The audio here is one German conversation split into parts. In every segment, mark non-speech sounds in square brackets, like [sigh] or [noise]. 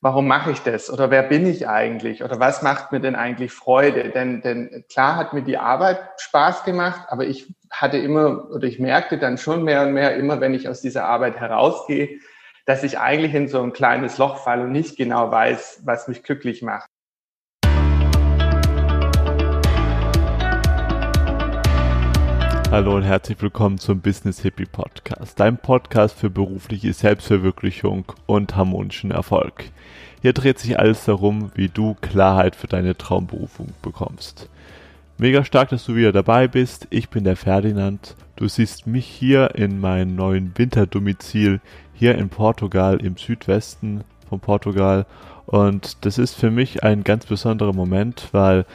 warum mache ich das? Oder wer bin ich eigentlich? Oder was macht mir denn eigentlich Freude? Denn, denn klar hat mir die Arbeit Spaß gemacht, aber ich hatte immer oder ich merkte dann schon mehr und mehr, immer wenn ich aus dieser Arbeit herausgehe, dass ich eigentlich in so ein kleines Loch falle und nicht genau weiß, was mich glücklich macht. Hallo und herzlich willkommen zum Business Hippie Podcast, dein Podcast für berufliche Selbstverwirklichung und harmonischen Erfolg. Hier dreht sich alles darum, wie du Klarheit für deine Traumberufung bekommst. Mega stark, dass du wieder dabei bist. Ich bin der Ferdinand. Du siehst mich hier in meinem neuen Winterdomizil hier in Portugal im Südwesten von Portugal und das ist für mich ein ganz besonderer Moment, weil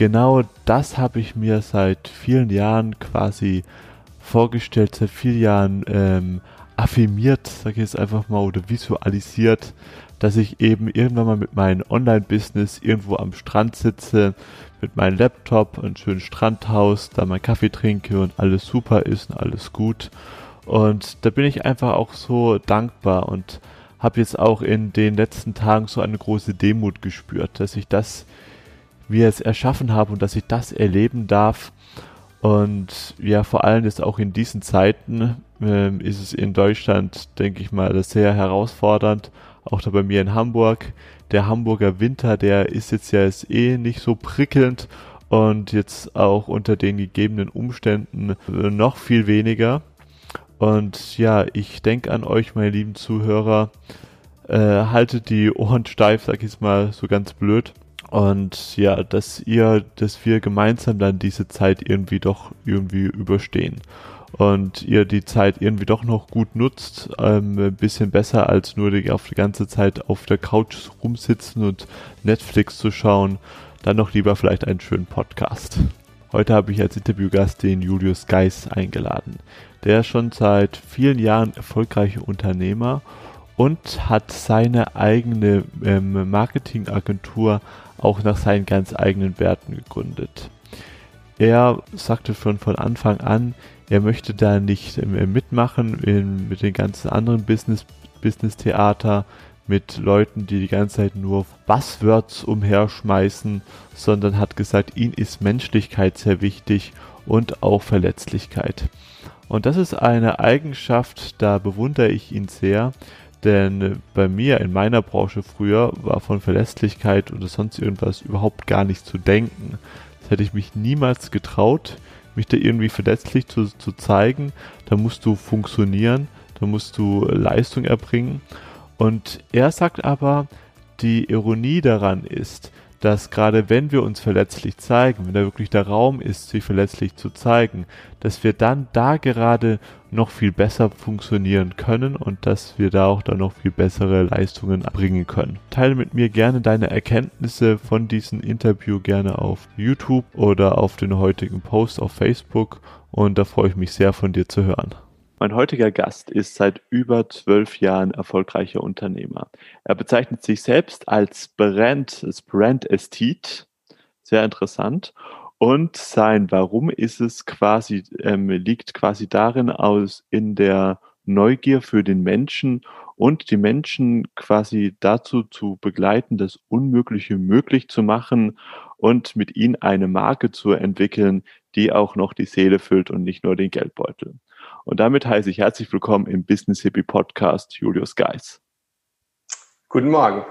genau das habe ich mir seit vielen Jahren quasi vorgestellt, seit vielen Jahren ähm, affirmiert, sage ich jetzt einfach mal, oder visualisiert, dass ich eben irgendwann mal mit meinem Online-Business irgendwo am Strand sitze, mit meinem Laptop, ein schönes Strandhaus, da meinen Kaffee trinke und alles super ist und alles gut. Und da bin ich einfach auch so dankbar und habe jetzt auch in den letzten Tagen so eine große Demut gespürt, dass ich das wir es erschaffen haben und dass ich das erleben darf. Und ja, vor allem ist auch in diesen Zeiten ähm, ist es in Deutschland, denke ich mal, sehr herausfordernd. Auch da bei mir in Hamburg. Der Hamburger Winter, der ist jetzt ja ist eh nicht so prickelnd und jetzt auch unter den gegebenen Umständen noch viel weniger. Und ja, ich denke an euch, meine lieben Zuhörer. Äh, haltet die Ohren steif, sag ich mal so ganz blöd. Und ja, dass ihr, dass wir gemeinsam dann diese Zeit irgendwie doch irgendwie überstehen. Und ihr die Zeit irgendwie doch noch gut nutzt, ähm, ein bisschen besser als nur die, auf die ganze Zeit auf der Couch rumsitzen und Netflix zu schauen, dann noch lieber vielleicht einen schönen Podcast. Heute habe ich als Interviewgast den Julius Geis eingeladen. Der ist schon seit vielen Jahren erfolgreicher Unternehmer und hat seine eigene ähm, Marketingagentur auch nach seinen ganz eigenen Werten gegründet. Er sagte schon von Anfang an, er möchte da nicht mitmachen in, mit den ganzen anderen Business, Business Theater, mit Leuten, die die ganze Zeit nur Buzzwords umherschmeißen, sondern hat gesagt, ihm ist Menschlichkeit sehr wichtig und auch Verletzlichkeit. Und das ist eine Eigenschaft, da bewundere ich ihn sehr, denn bei mir in meiner Branche früher war von Verlässlichkeit oder sonst irgendwas überhaupt gar nicht zu denken. Das hätte ich mich niemals getraut, mich da irgendwie verletzlich zu, zu zeigen. Da musst du funktionieren, da musst du Leistung erbringen. Und er sagt aber, die Ironie daran ist, dass gerade wenn wir uns verletzlich zeigen, wenn da wirklich der Raum ist, sich verletzlich zu zeigen, dass wir dann da gerade noch viel besser funktionieren können und dass wir da auch dann noch viel bessere Leistungen bringen können. Teile mit mir gerne deine Erkenntnisse von diesem Interview gerne auf YouTube oder auf den heutigen Post auf Facebook und da freue ich mich sehr von dir zu hören. Mein heutiger Gast ist seit über zwölf Jahren erfolgreicher Unternehmer. Er bezeichnet sich selbst als Brand, als Brand Ästhet. Sehr interessant. Und sein Warum ist es quasi, ähm, liegt quasi darin aus in der Neugier für den Menschen und die Menschen quasi dazu zu begleiten, das Unmögliche möglich zu machen und mit ihnen eine Marke zu entwickeln, die auch noch die Seele füllt und nicht nur den Geldbeutel. Und damit heiße ich herzlich willkommen im Business Hippie Podcast Julius Geis. Guten Morgen.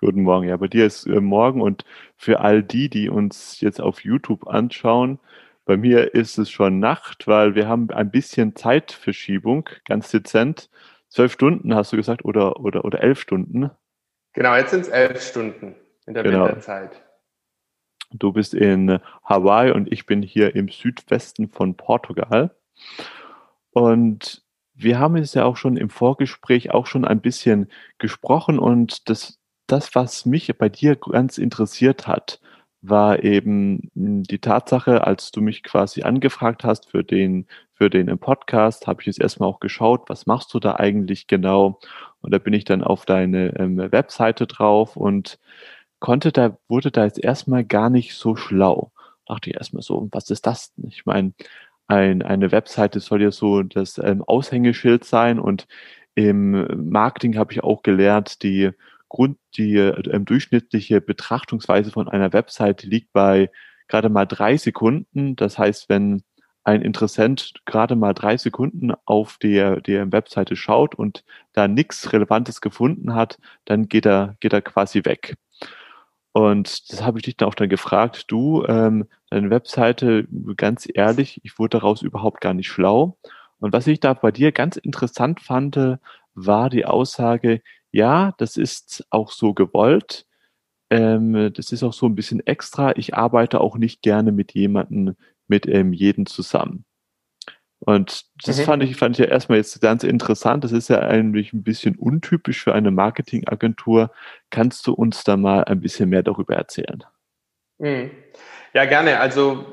Guten Morgen. Ja, bei dir ist äh, morgen und für all die, die uns jetzt auf YouTube anschauen, bei mir ist es schon Nacht, weil wir haben ein bisschen Zeitverschiebung, ganz dezent. Zwölf Stunden hast du gesagt oder, oder, oder elf Stunden? Genau, jetzt sind es elf Stunden in der genau. Winterzeit. Du bist in Hawaii und ich bin hier im Südwesten von Portugal. Und wir haben es ja auch schon im Vorgespräch auch schon ein bisschen gesprochen und das, das, was mich bei dir ganz interessiert hat, war eben die Tatsache, als du mich quasi angefragt hast für den, für den Podcast, habe ich jetzt erstmal auch geschaut, was machst du da eigentlich genau? Und da bin ich dann auf deine ähm, Webseite drauf und konnte da, wurde da jetzt erstmal gar nicht so schlau. Dachte ich erstmal so, was ist das denn? Ich meine, ein, eine Webseite soll ja so das ähm, Aushängeschild sein und im Marketing habe ich auch gelernt, die Grund, die ähm, durchschnittliche Betrachtungsweise von einer Webseite liegt bei gerade mal drei Sekunden. Das heißt, wenn ein Interessent gerade mal drei Sekunden auf der, der Webseite schaut und da nichts Relevantes gefunden hat, dann geht er, geht er quasi weg. Und das habe ich dich dann auch dann gefragt, du, ähm, deine Webseite, ganz ehrlich, ich wurde daraus überhaupt gar nicht schlau. Und was ich da bei dir ganz interessant fand, war die Aussage, ja, das ist auch so gewollt. Ähm, das ist auch so ein bisschen extra. Ich arbeite auch nicht gerne mit jemandem, mit ähm, jedem zusammen. Und das mhm. fand ich, fand ich ja erstmal jetzt ganz interessant. Das ist ja eigentlich ein bisschen untypisch für eine Marketingagentur. Kannst du uns da mal ein bisschen mehr darüber erzählen? Mhm. Ja, gerne. Also,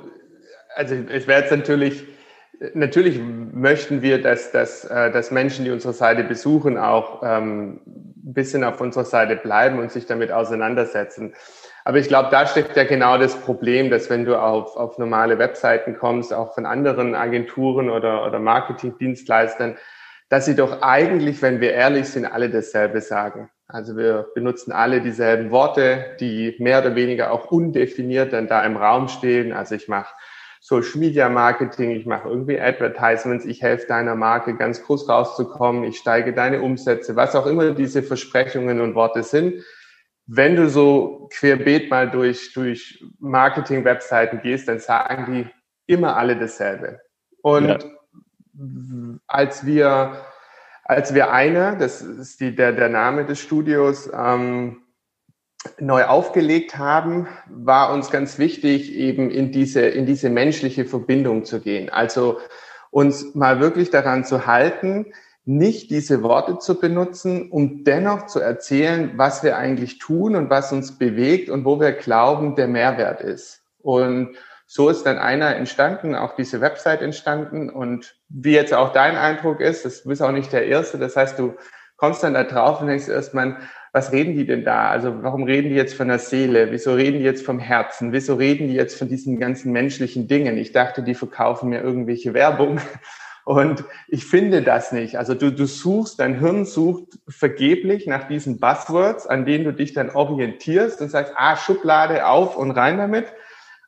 also es wäre jetzt natürlich, natürlich möchten wir, dass, dass, äh, dass Menschen, die unsere Seite besuchen, auch ähm, ein bisschen auf unserer Seite bleiben und sich damit auseinandersetzen. Aber ich glaube, da steckt ja genau das Problem, dass wenn du auf, auf normale Webseiten kommst, auch von anderen Agenturen oder, oder Marketingdienstleistern, dass sie doch eigentlich, wenn wir ehrlich sind, alle dasselbe sagen. Also wir benutzen alle dieselben Worte, die mehr oder weniger auch undefiniert dann da im Raum stehen. Also ich mache Social Media Marketing, ich mache irgendwie Advertisements, ich helfe deiner Marke ganz groß rauszukommen, ich steige deine Umsätze, was auch immer diese Versprechungen und Worte sind wenn du so querbeet mal durch, durch Marketing-Webseiten gehst, dann sagen die immer alle dasselbe. Und ja. als wir, als wir eine, das ist die, der, der Name des Studios, ähm, neu aufgelegt haben, war uns ganz wichtig, eben in diese, in diese menschliche Verbindung zu gehen. Also uns mal wirklich daran zu halten, nicht diese Worte zu benutzen, um dennoch zu erzählen, was wir eigentlich tun und was uns bewegt und wo wir glauben, der Mehrwert ist. Und so ist dann einer entstanden, auch diese Website entstanden. Und wie jetzt auch dein Eindruck ist, das bist auch nicht der Erste. Das heißt, du kommst dann da drauf und denkst erstmal, was reden die denn da? Also warum reden die jetzt von der Seele? Wieso reden die jetzt vom Herzen? Wieso reden die jetzt von diesen ganzen menschlichen Dingen? Ich dachte, die verkaufen mir irgendwelche Werbung. Und ich finde das nicht. Also du, du suchst, dein Hirn sucht vergeblich nach diesen Buzzwords, an denen du dich dann orientierst und sagst, ah, Schublade auf und rein damit.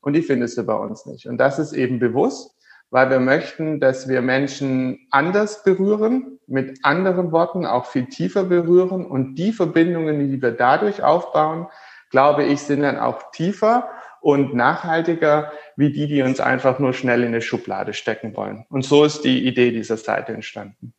Und die findest du bei uns nicht. Und das ist eben bewusst, weil wir möchten, dass wir Menschen anders berühren, mit anderen Worten auch viel tiefer berühren. Und die Verbindungen, die wir dadurch aufbauen, glaube ich, sind dann auch tiefer und nachhaltiger wie die, die uns einfach nur schnell in eine Schublade stecken wollen. Und so ist die Idee dieser Seite entstanden.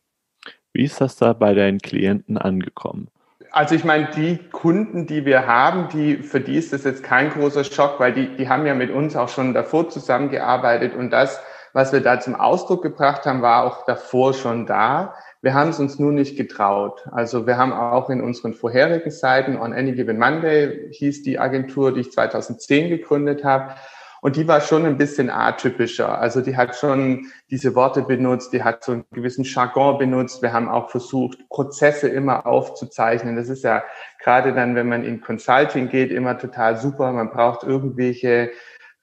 Wie ist das da bei deinen Klienten angekommen? Also ich meine, die Kunden, die wir haben, die, für die ist das jetzt kein großer Schock, weil die, die haben ja mit uns auch schon davor zusammengearbeitet und das, was wir da zum Ausdruck gebracht haben, war auch davor schon da. Wir haben es uns nur nicht getraut. Also wir haben auch in unseren vorherigen Seiten, On Any Given Monday hieß die Agentur, die ich 2010 gegründet habe. Und die war schon ein bisschen atypischer. Also die hat schon diese Worte benutzt, die hat so einen gewissen Jargon benutzt. Wir haben auch versucht, Prozesse immer aufzuzeichnen. Das ist ja gerade dann, wenn man in Consulting geht, immer total super. Man braucht irgendwelche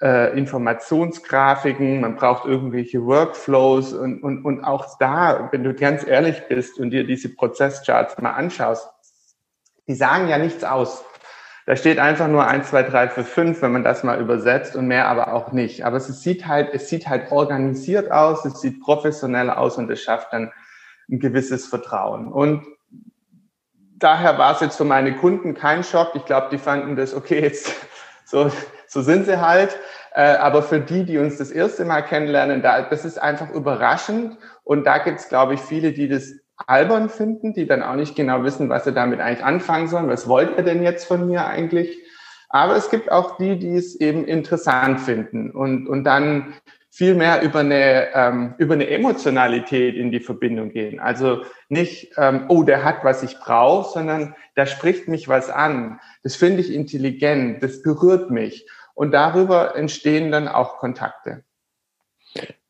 äh, Informationsgrafiken, man braucht irgendwelche Workflows und, und, und auch da, wenn du ganz ehrlich bist und dir diese Prozesscharts mal anschaust, die sagen ja nichts aus. Da steht einfach nur eins, zwei, drei, vier, fünf, wenn man das mal übersetzt und mehr aber auch nicht. Aber es sieht halt, es sieht halt organisiert aus, es sieht professionell aus und es schafft dann ein gewisses Vertrauen. Und daher war es jetzt für meine Kunden kein Schock. Ich glaube, die fanden das, okay, jetzt [laughs] so, so sind sie halt. Äh, aber für die, die uns das erste Mal kennenlernen, da, das ist einfach überraschend. Und da gibt es, glaube ich, viele, die das albern finden, die dann auch nicht genau wissen, was sie damit eigentlich anfangen sollen. Was wollt ihr denn jetzt von mir eigentlich? Aber es gibt auch die, die es eben interessant finden und, und dann viel mehr über eine, ähm, über eine Emotionalität in die Verbindung gehen. Also nicht, ähm, oh, der hat, was ich brauche, sondern da spricht mich was an. Das finde ich intelligent, das berührt mich. Und darüber entstehen dann auch Kontakte.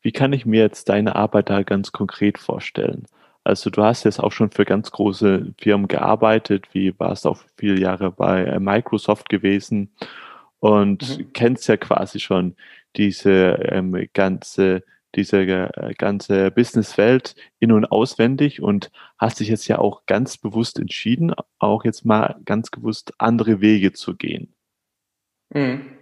Wie kann ich mir jetzt deine Arbeit da ganz konkret vorstellen? Also du hast jetzt auch schon für ganz große Firmen gearbeitet, wie warst auch viele Jahre bei äh, Microsoft gewesen und mhm. kennst ja quasi schon diese ähm, ganze diese äh, ganze Businesswelt in- und auswendig und hast dich jetzt ja auch ganz bewusst entschieden, auch jetzt mal ganz bewusst andere Wege zu gehen. Mhm.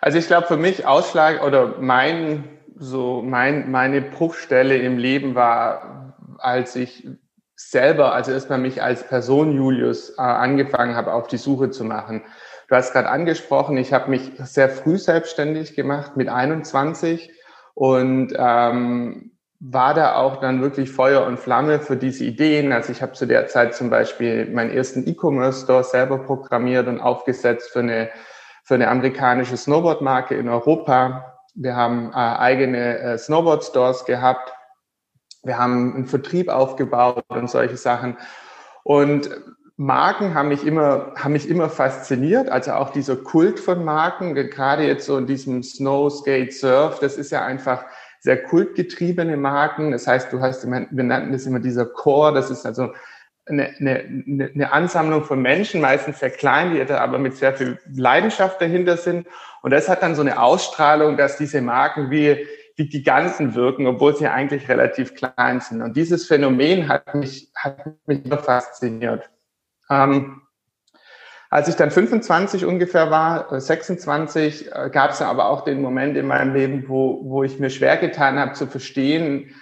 Also ich glaube für mich Ausschlag oder mein so mein meine Bruchstelle im Leben war, als ich selber, also erstmal mich als Person Julius äh, angefangen habe, auf die Suche zu machen. Du hast gerade angesprochen, ich habe mich sehr früh selbstständig gemacht mit 21 und ähm, war da auch dann wirklich Feuer und Flamme für diese Ideen. Also ich habe zu der Zeit zum Beispiel meinen ersten E-Commerce-Store selber programmiert und aufgesetzt für eine, für eine amerikanische Snowboard-Marke in Europa. Wir haben äh, eigene äh, Snowboard-Stores gehabt. Wir haben einen Vertrieb aufgebaut und solche Sachen. Und Marken haben mich immer, haben mich immer fasziniert. Also auch dieser Kult von Marken, gerade jetzt so in diesem Snow, Skate, Surf, das ist ja einfach sehr kultgetriebene Marken. Das heißt, du hast, wir nannten das immer dieser Core, das ist also eine, eine, eine Ansammlung von Menschen, meistens sehr klein, die aber mit sehr viel Leidenschaft dahinter sind. Und das hat dann so eine Ausstrahlung, dass diese Marken wie, wie Giganten wirken, obwohl sie eigentlich relativ klein sind. Und dieses Phänomen hat mich, hat mich immer fasziniert. Ähm, als ich dann 25 ungefähr war, 26, äh, gab es aber auch den Moment in meinem Leben, wo, wo ich mir schwer getan habe zu verstehen,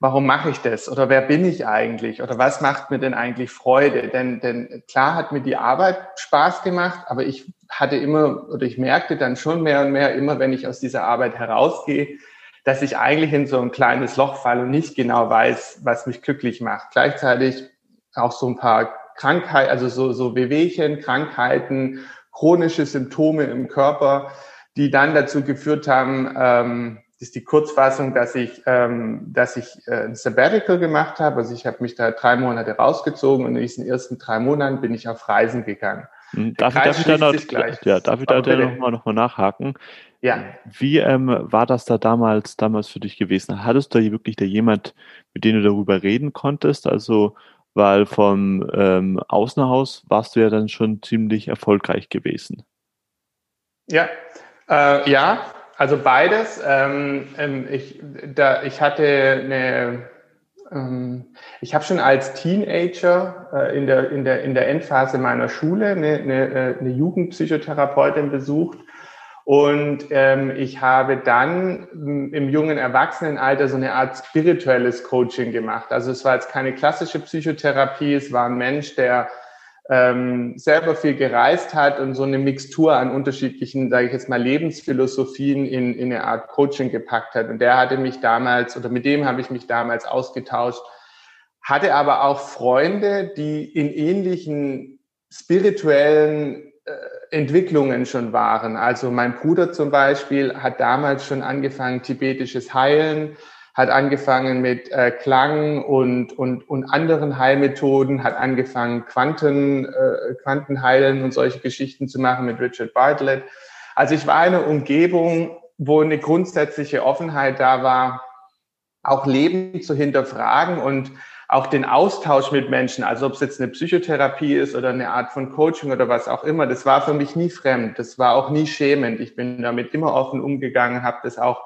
warum mache ich das oder wer bin ich eigentlich oder was macht mir denn eigentlich Freude? Denn, denn klar hat mir die Arbeit Spaß gemacht, aber ich hatte immer oder ich merkte dann schon mehr und mehr, immer wenn ich aus dieser Arbeit herausgehe, dass ich eigentlich in so ein kleines Loch falle und nicht genau weiß, was mich glücklich macht. Gleichzeitig auch so ein paar Krankheit, also so, so Wehwehchen, Krankheiten, chronische Symptome im Körper, die dann dazu geführt haben, ähm, ist die Kurzfassung, dass ich, ähm, dass ich äh, ein Sabbatical gemacht habe. Also ich habe mich da drei Monate rausgezogen und in diesen ersten drei Monaten bin ich auf Reisen gegangen. Hm, darf, ich, darf ich da noch, ja, darf ich da noch mal, noch mal nachhaken? Ja. Wie ähm, war das da damals, damals für dich gewesen? Hattest du da wirklich da jemand, mit dem du darüber reden konntest? Also weil vom ähm, Außenhaus warst du ja dann schon ziemlich erfolgreich gewesen. Ja, äh, ja, also beides. Ähm, ähm, ich, da, ich hatte eine, ähm, ich habe schon als Teenager äh, in, der, in, der, in der Endphase meiner Schule eine, eine, äh, eine Jugendpsychotherapeutin besucht und ähm, ich habe dann im jungen Erwachsenenalter so eine Art spirituelles Coaching gemacht. Also es war jetzt keine klassische Psychotherapie, es war ein Mensch, der ähm, selber viel gereist hat und so eine Mixtur an unterschiedlichen, sage ich jetzt mal, Lebensphilosophien in, in eine Art Coaching gepackt hat. Und der hatte mich damals, oder mit dem habe ich mich damals ausgetauscht, hatte aber auch Freunde, die in ähnlichen spirituellen äh, Entwicklungen schon waren. Also mein Bruder zum Beispiel hat damals schon angefangen, tibetisches Heilen, hat angefangen mit äh, Klang und, und, und anderen Heilmethoden, hat angefangen, Quanten, äh, Quantenheilen und solche Geschichten zu machen mit Richard Bartlett. Also ich war in einer Umgebung, wo eine grundsätzliche Offenheit da war, auch Leben zu hinterfragen und auch den Austausch mit Menschen, also ob es jetzt eine Psychotherapie ist oder eine Art von Coaching oder was auch immer, das war für mich nie fremd, das war auch nie schämend. Ich bin damit immer offen umgegangen, habe das auch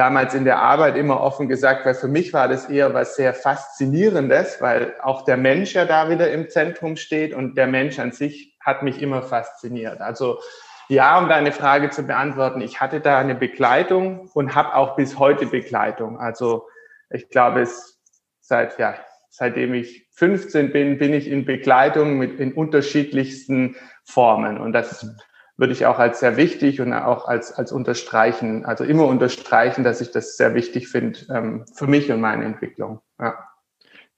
damals in der Arbeit immer offen gesagt, weil für mich war das eher was sehr Faszinierendes, weil auch der Mensch ja da wieder im Zentrum steht und der Mensch an sich hat mich immer fasziniert. Also ja, um deine Frage zu beantworten, ich hatte da eine Begleitung und habe auch bis heute Begleitung. Also ich glaube, es seit ja seitdem ich 15 bin, bin ich in Begleitung mit in unterschiedlichsten Formen. Und das würde ich auch als sehr wichtig und auch als, als unterstreichen, also immer unterstreichen, dass ich das sehr wichtig finde ähm, für mich und meine Entwicklung. Ja.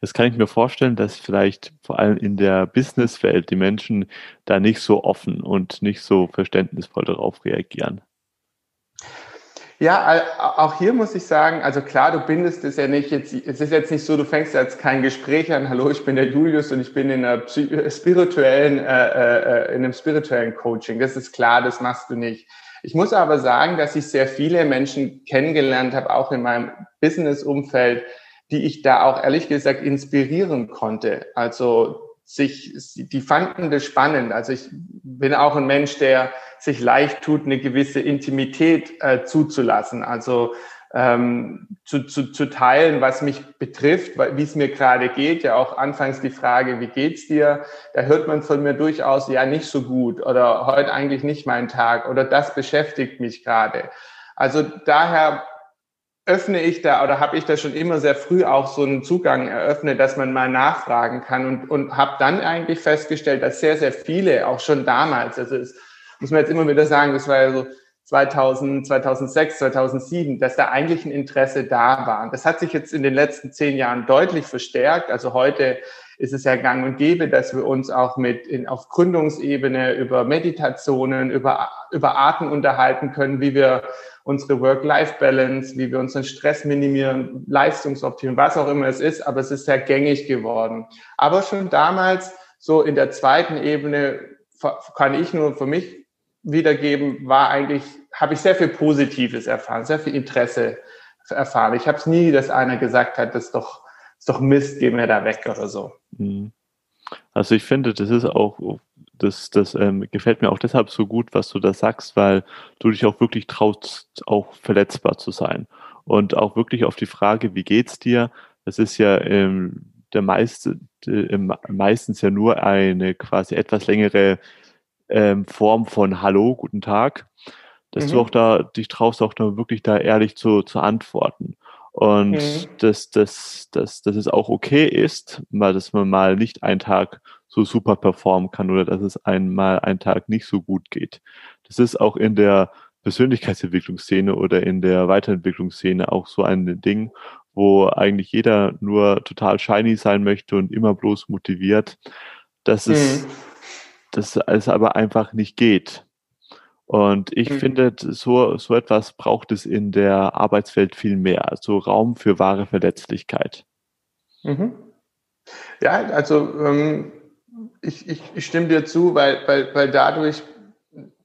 Das kann ich mir vorstellen, dass vielleicht vor allem in der Businesswelt die Menschen da nicht so offen und nicht so verständnisvoll darauf reagieren. Ja, auch hier muss ich sagen, also klar, du bindest es ja nicht jetzt, es ist jetzt nicht so, du fängst jetzt kein Gespräch an, hallo, ich bin der Julius und ich bin in einer spirituellen, äh, äh, in einem spirituellen Coaching. Das ist klar, das machst du nicht. Ich muss aber sagen, dass ich sehr viele Menschen kennengelernt habe, auch in meinem Business-Umfeld, die ich da auch ehrlich gesagt inspirieren konnte. Also sich, die fanden das spannend. Also ich bin auch ein Mensch, der sich leicht tut, eine gewisse Intimität äh, zuzulassen. Also ähm, zu, zu, zu teilen, was mich betrifft, wie es mir gerade geht. Ja, auch anfangs die Frage, wie geht's dir? Da hört man von mir durchaus, ja, nicht so gut oder heute eigentlich nicht mein Tag oder das beschäftigt mich gerade. Also daher öffne ich da oder habe ich da schon immer sehr früh auch so einen Zugang eröffnet, dass man mal nachfragen kann und, und habe dann eigentlich festgestellt, dass sehr, sehr viele auch schon damals, also es muss man jetzt immer wieder sagen, das war ja so 2000, 2006, 2007, dass da eigentlich ein Interesse da war. Das hat sich jetzt in den letzten zehn Jahren deutlich verstärkt. Also heute ist es ja gang und gäbe, dass wir uns auch mit in, auf Gründungsebene über Meditationen, über, über Arten unterhalten können, wie wir unsere Work-Life-Balance, wie wir unseren Stress minimieren, Leistungsoptimierung, was auch immer es ist, aber es ist sehr gängig geworden. Aber schon damals, so in der zweiten Ebene, kann ich nur für mich wiedergeben, war eigentlich, habe ich sehr viel Positives erfahren, sehr viel Interesse erfahren. Ich habe es nie, dass einer gesagt hat, das ist doch, ist doch Mist, geh mir da weg oder so. Mhm. Also ich finde, das ist auch, das, das ähm, gefällt mir auch deshalb so gut, was du da sagst, weil du dich auch wirklich traust, auch verletzbar zu sein. Und auch wirklich auf die Frage, wie geht's dir? Das ist ja ähm, der meiste, äh, meistens ja nur eine quasi etwas längere ähm, Form von Hallo, guten Tag, dass mhm. du auch da dich traust, auch da wirklich da ehrlich zu, zu antworten. Und mhm. dass, dass, dass, dass es auch okay ist, mal, dass man mal nicht einen Tag so super performen kann oder dass es einmal einen Tag nicht so gut geht. Das ist auch in der Persönlichkeitsentwicklungsszene oder in der Weiterentwicklungsszene auch so ein Ding, wo eigentlich jeder nur total shiny sein möchte und immer bloß motiviert. Das ist, mhm dass es aber einfach nicht geht. Und ich mhm. finde, so, so etwas braucht es in der Arbeitswelt viel mehr, also Raum für wahre Verletzlichkeit. Mhm. Ja, also ähm, ich, ich, ich stimme dir zu, weil, weil, weil dadurch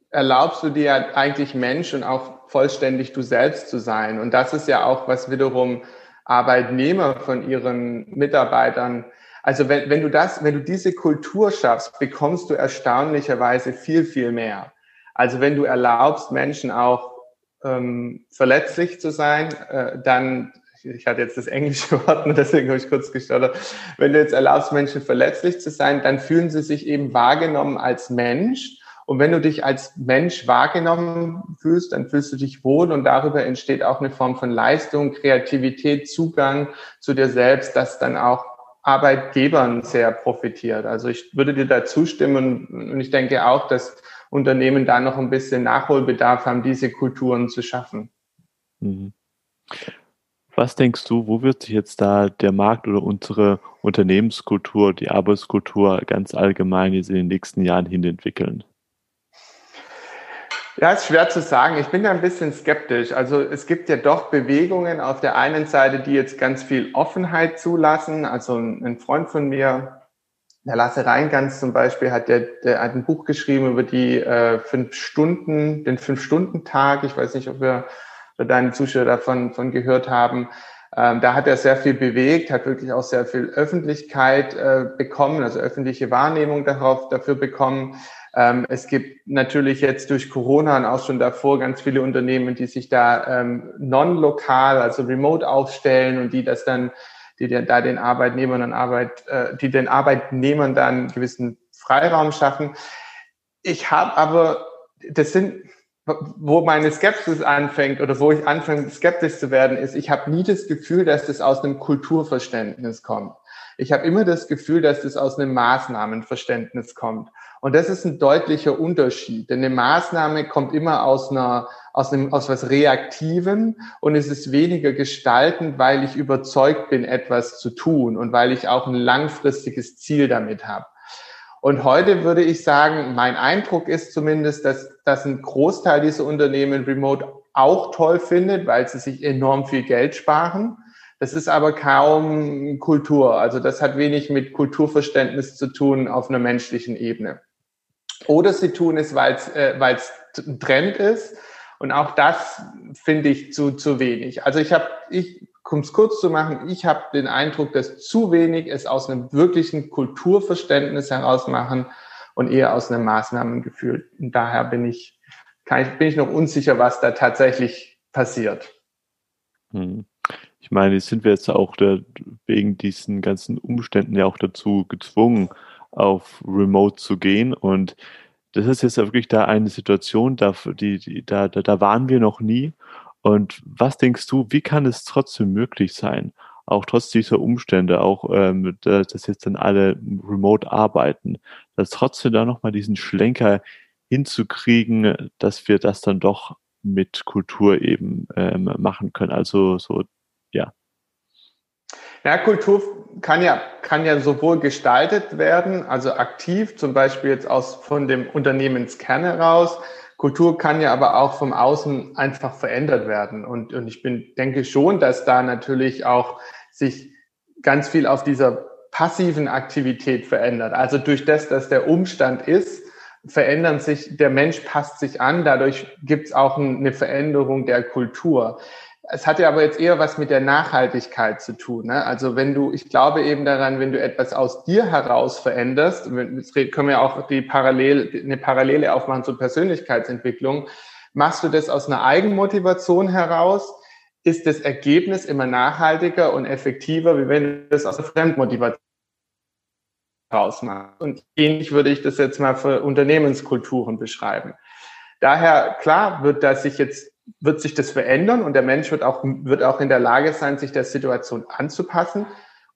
erlaubst du dir eigentlich Mensch und auch vollständig du selbst zu sein. Und das ist ja auch, was wiederum Arbeitnehmer von ihren Mitarbeitern also wenn, wenn du das, wenn du diese Kultur schaffst, bekommst du erstaunlicherweise viel, viel mehr. Also wenn du erlaubst, Menschen auch ähm, verletzlich zu sein, äh, dann, ich hatte jetzt das englische [laughs] Wort und deswegen habe ich kurz gestottert, wenn du jetzt erlaubst, Menschen verletzlich zu sein, dann fühlen sie sich eben wahrgenommen als Mensch. Und wenn du dich als Mensch wahrgenommen fühlst, dann fühlst du dich wohl und darüber entsteht auch eine Form von Leistung, Kreativität, Zugang zu dir selbst, das dann auch Arbeitgebern sehr profitiert. Also ich würde dir da zustimmen und ich denke auch, dass Unternehmen da noch ein bisschen Nachholbedarf haben, diese Kulturen zu schaffen. Mhm. Was denkst du, wo wird sich jetzt da der Markt oder unsere Unternehmenskultur, die Arbeitskultur ganz allgemein jetzt in den nächsten Jahren hin entwickeln? Ja, ist schwer zu sagen. Ich bin da ein bisschen skeptisch. Also es gibt ja doch Bewegungen auf der einen Seite, die jetzt ganz viel Offenheit zulassen. Also ein Freund von mir, der Lasse Reingans zum Beispiel, hat, der, der hat ein Buch geschrieben über die äh, fünf Stunden, den Fünf-Stunden-Tag. Ich weiß nicht, ob wir oder deine Zuschauer davon von gehört haben. Ähm, da hat er sehr viel bewegt, hat wirklich auch sehr viel Öffentlichkeit äh, bekommen, also öffentliche Wahrnehmung darauf, dafür bekommen. Ähm, es gibt natürlich jetzt durch Corona und auch schon davor ganz viele Unternehmen, die sich da ähm, non-lokal, also remote aufstellen und die das dann, die da den Arbeitnehmern und Arbeit, äh, die den Arbeitnehmern dann gewissen Freiraum schaffen. Ich habe aber, das sind, wo meine Skepsis anfängt oder wo ich anfange skeptisch zu werden, ist, ich habe nie das Gefühl, dass das aus einem Kulturverständnis kommt. Ich habe immer das Gefühl, dass das aus einem Maßnahmenverständnis kommt. Und das ist ein deutlicher Unterschied, denn eine Maßnahme kommt immer aus einer aus einem aus was Reaktivem und es ist weniger gestaltend, weil ich überzeugt bin, etwas zu tun und weil ich auch ein langfristiges Ziel damit habe. Und heute würde ich sagen, mein Eindruck ist zumindest, dass, dass ein Großteil dieser Unternehmen Remote auch toll findet, weil sie sich enorm viel Geld sparen. Das ist aber kaum Kultur. Also das hat wenig mit Kulturverständnis zu tun auf einer menschlichen Ebene. Oder sie tun es, weil es äh, ein Trend ist. Und auch das finde ich zu, zu wenig. Also ich habe, ich, um es kurz zu machen, ich habe den Eindruck, dass zu wenig es aus einem wirklichen Kulturverständnis heraus machen und eher aus einem Maßnahmengefühl. Und daher bin ich, ich, bin ich noch unsicher, was da tatsächlich passiert. Hm. Ich meine, sind wir jetzt auch da, wegen diesen ganzen Umständen ja auch dazu gezwungen, auf Remote zu gehen. Und das ist jetzt wirklich da eine Situation, da, die, die, da, da, da waren wir noch nie. Und was denkst du, wie kann es trotzdem möglich sein, auch trotz dieser Umstände, auch ähm, dass jetzt dann alle remote arbeiten, dass trotzdem da nochmal diesen Schlenker hinzukriegen, dass wir das dann doch mit Kultur eben ähm, machen können. Also so, ja. Ja, Kultur kann ja, kann ja sowohl gestaltet werden, also aktiv, zum Beispiel jetzt aus, von dem Unternehmenskern heraus. Kultur kann ja aber auch vom Außen einfach verändert werden. Und, und ich bin, denke schon, dass da natürlich auch sich ganz viel auf dieser passiven Aktivität verändert. Also durch das, dass der Umstand ist, verändern sich, der Mensch passt sich an, dadurch gibt es auch eine Veränderung der Kultur. Es hat ja aber jetzt eher was mit der Nachhaltigkeit zu tun. Ne? Also wenn du, ich glaube eben daran, wenn du etwas aus dir heraus veränderst, jetzt können wir auch die Parallel, eine Parallele aufmachen zur Persönlichkeitsentwicklung, machst du das aus einer Eigenmotivation heraus, ist das Ergebnis immer nachhaltiger und effektiver, wie wenn du das aus einer Fremdmotivation rausmacht. Und ähnlich würde ich das jetzt mal für Unternehmenskulturen beschreiben. Daher, klar, wird das sich jetzt, wird sich das verändern und der Mensch wird auch, wird auch in der Lage sein, sich der Situation anzupassen.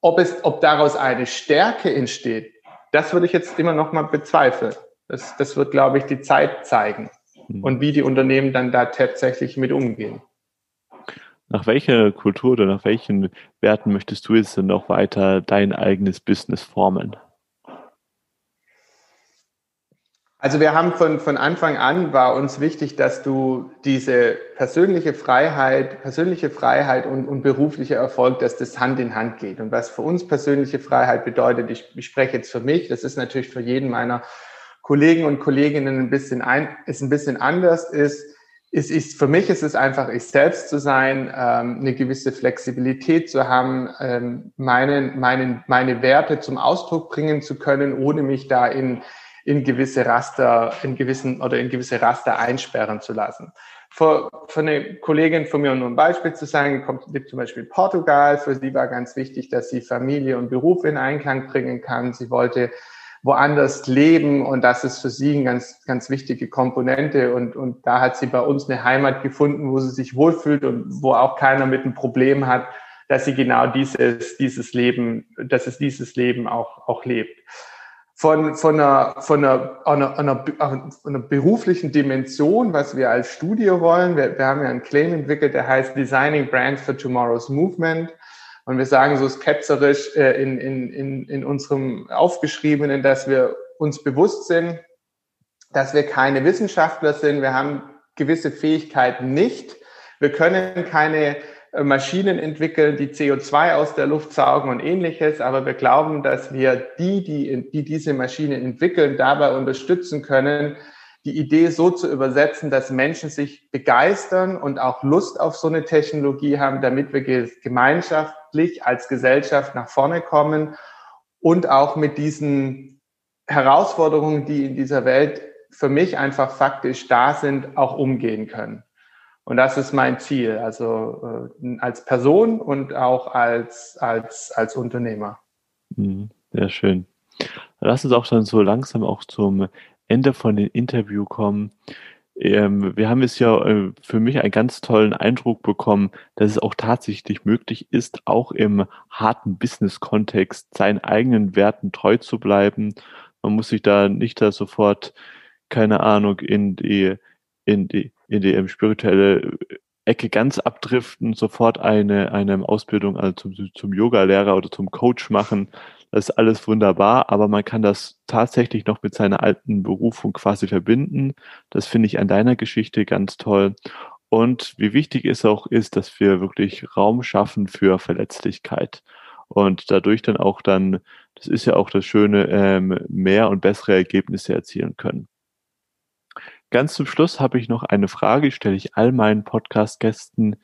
Ob es, ob daraus eine Stärke entsteht, das würde ich jetzt immer noch mal bezweifeln. Das, das wird, glaube ich, die Zeit zeigen hm. und wie die Unternehmen dann da tatsächlich mit umgehen. Nach welcher Kultur oder nach welchen Werten möchtest du jetzt denn noch weiter dein eigenes Business formen? Also wir haben von, von Anfang an war uns wichtig, dass du diese persönliche Freiheit, persönliche Freiheit und, und beruflicher Erfolg, dass das Hand in Hand geht. Und was für uns persönliche Freiheit bedeutet, ich, ich spreche jetzt für mich, das ist natürlich für jeden meiner Kollegen und Kolleginnen ein bisschen ein, ist ein bisschen anders, ist, ist, ist für mich ist es einfach, ich selbst zu sein, ähm, eine gewisse Flexibilität zu haben, ähm, meine, meine, meine Werte zum Ausdruck bringen zu können, ohne mich da in in gewisse Raster, in gewissen oder in gewisse Raster einsperren zu lassen. Für, für eine Kollegin von mir, um nur ein Beispiel zu sagen, kommt lebt zum Beispiel Portugal. Für sie war ganz wichtig, dass sie Familie und Beruf in Einklang bringen kann. Sie wollte woanders leben und das ist für sie eine ganz, ganz wichtige Komponente und, und da hat sie bei uns eine Heimat gefunden, wo sie sich wohlfühlt und wo auch keiner mit einem Problem hat, dass sie genau dieses, dieses Leben, dass es dieses Leben auch, auch lebt von, von, einer, von, einer, einer, einer, einer beruflichen Dimension, was wir als Studie wollen. Wir, wir haben ja einen Claim entwickelt, der heißt Designing Brands for Tomorrow's Movement. Und wir sagen so ketzerisch äh, in, in, in, in unserem Aufgeschriebenen, dass wir uns bewusst sind, dass wir keine Wissenschaftler sind. Wir haben gewisse Fähigkeiten nicht. Wir können keine Maschinen entwickeln, die CO2 aus der Luft saugen und ähnliches. Aber wir glauben, dass wir die, die, die diese Maschinen entwickeln, dabei unterstützen können, die Idee so zu übersetzen, dass Menschen sich begeistern und auch Lust auf so eine Technologie haben, damit wir gemeinschaftlich als Gesellschaft nach vorne kommen und auch mit diesen Herausforderungen, die in dieser Welt für mich einfach faktisch da sind, auch umgehen können. Und das ist mein Ziel, also äh, als Person und auch als, als, als Unternehmer. Mhm, sehr schön. Lass uns auch dann so langsam auch zum Ende von dem Interview kommen. Ähm, wir haben jetzt ja äh, für mich einen ganz tollen Eindruck bekommen, dass es auch tatsächlich möglich ist, auch im harten Business-Kontext seinen eigenen Werten treu zu bleiben. Man muss sich da nicht da sofort, keine Ahnung, in die, in die, in die spirituelle Ecke ganz abdriften, sofort eine, eine Ausbildung also zum, zum Yoga-Lehrer oder zum Coach machen. Das ist alles wunderbar, aber man kann das tatsächlich noch mit seiner alten Berufung quasi verbinden. Das finde ich an deiner Geschichte ganz toll. Und wie wichtig es auch ist, dass wir wirklich Raum schaffen für Verletzlichkeit und dadurch dann auch dann, das ist ja auch das Schöne, ähm, mehr und bessere Ergebnisse erzielen können. Ganz zum Schluss habe ich noch eine Frage, stelle ich all meinen Podcast-Gästen.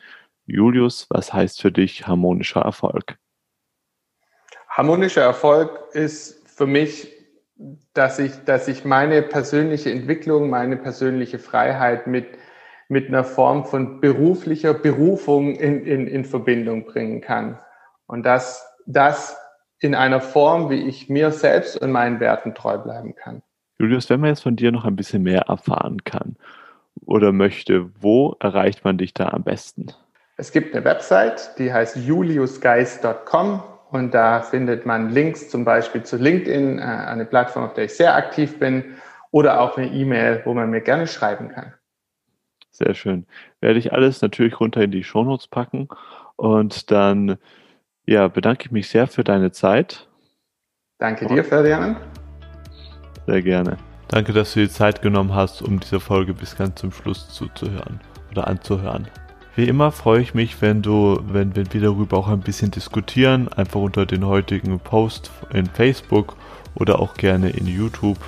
Julius, was heißt für dich harmonischer Erfolg? Harmonischer Erfolg ist für mich, dass ich, dass ich meine persönliche Entwicklung, meine persönliche Freiheit mit, mit einer Form von beruflicher Berufung in, in, in Verbindung bringen kann. Und dass das in einer Form, wie ich mir selbst und meinen Werten treu bleiben kann. Julius, wenn man jetzt von dir noch ein bisschen mehr erfahren kann oder möchte, wo erreicht man dich da am besten? Es gibt eine Website, die heißt juliusgeist.com und da findet man Links zum Beispiel zu LinkedIn, äh, eine Plattform, auf der ich sehr aktiv bin, oder auch eine E-Mail, wo man mir gerne schreiben kann. Sehr schön. Werde ich alles natürlich runter in die Shownotes packen und dann ja, bedanke ich mich sehr für deine Zeit. Danke dir, Ferdinand. Sehr gerne. Danke, dass du dir Zeit genommen hast, um diese Folge bis ganz zum Schluss zuzuhören oder anzuhören. Wie immer freue ich mich, wenn du, wenn, wenn wir darüber auch ein bisschen diskutieren, einfach unter den heutigen Post in Facebook oder auch gerne in YouTube.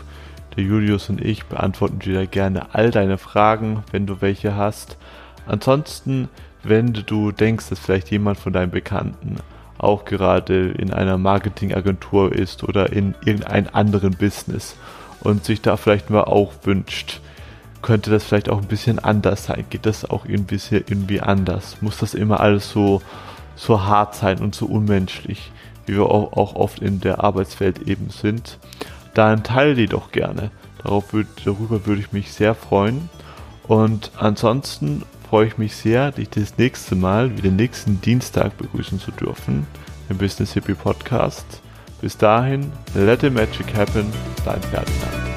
Der Julius und ich beantworten dir gerne all deine Fragen, wenn du welche hast. Ansonsten, wenn du denkst, dass vielleicht jemand von deinen Bekannten auch gerade in einer Marketingagentur ist oder in irgendeinem anderen Business und sich da vielleicht mal auch wünscht, könnte das vielleicht auch ein bisschen anders sein? Geht das auch irgendwie, irgendwie anders? Muss das immer alles so, so hart sein und so unmenschlich, wie wir auch, auch oft in der Arbeitswelt eben sind? Dann teile die doch gerne. Darauf würd, darüber würde ich mich sehr freuen. Und ansonsten freue ich mich sehr, dich das nächste Mal, wie den nächsten Dienstag begrüßen zu dürfen im Business Hippie Podcast. Bis dahin, let the magic happen, dein Ferdinand.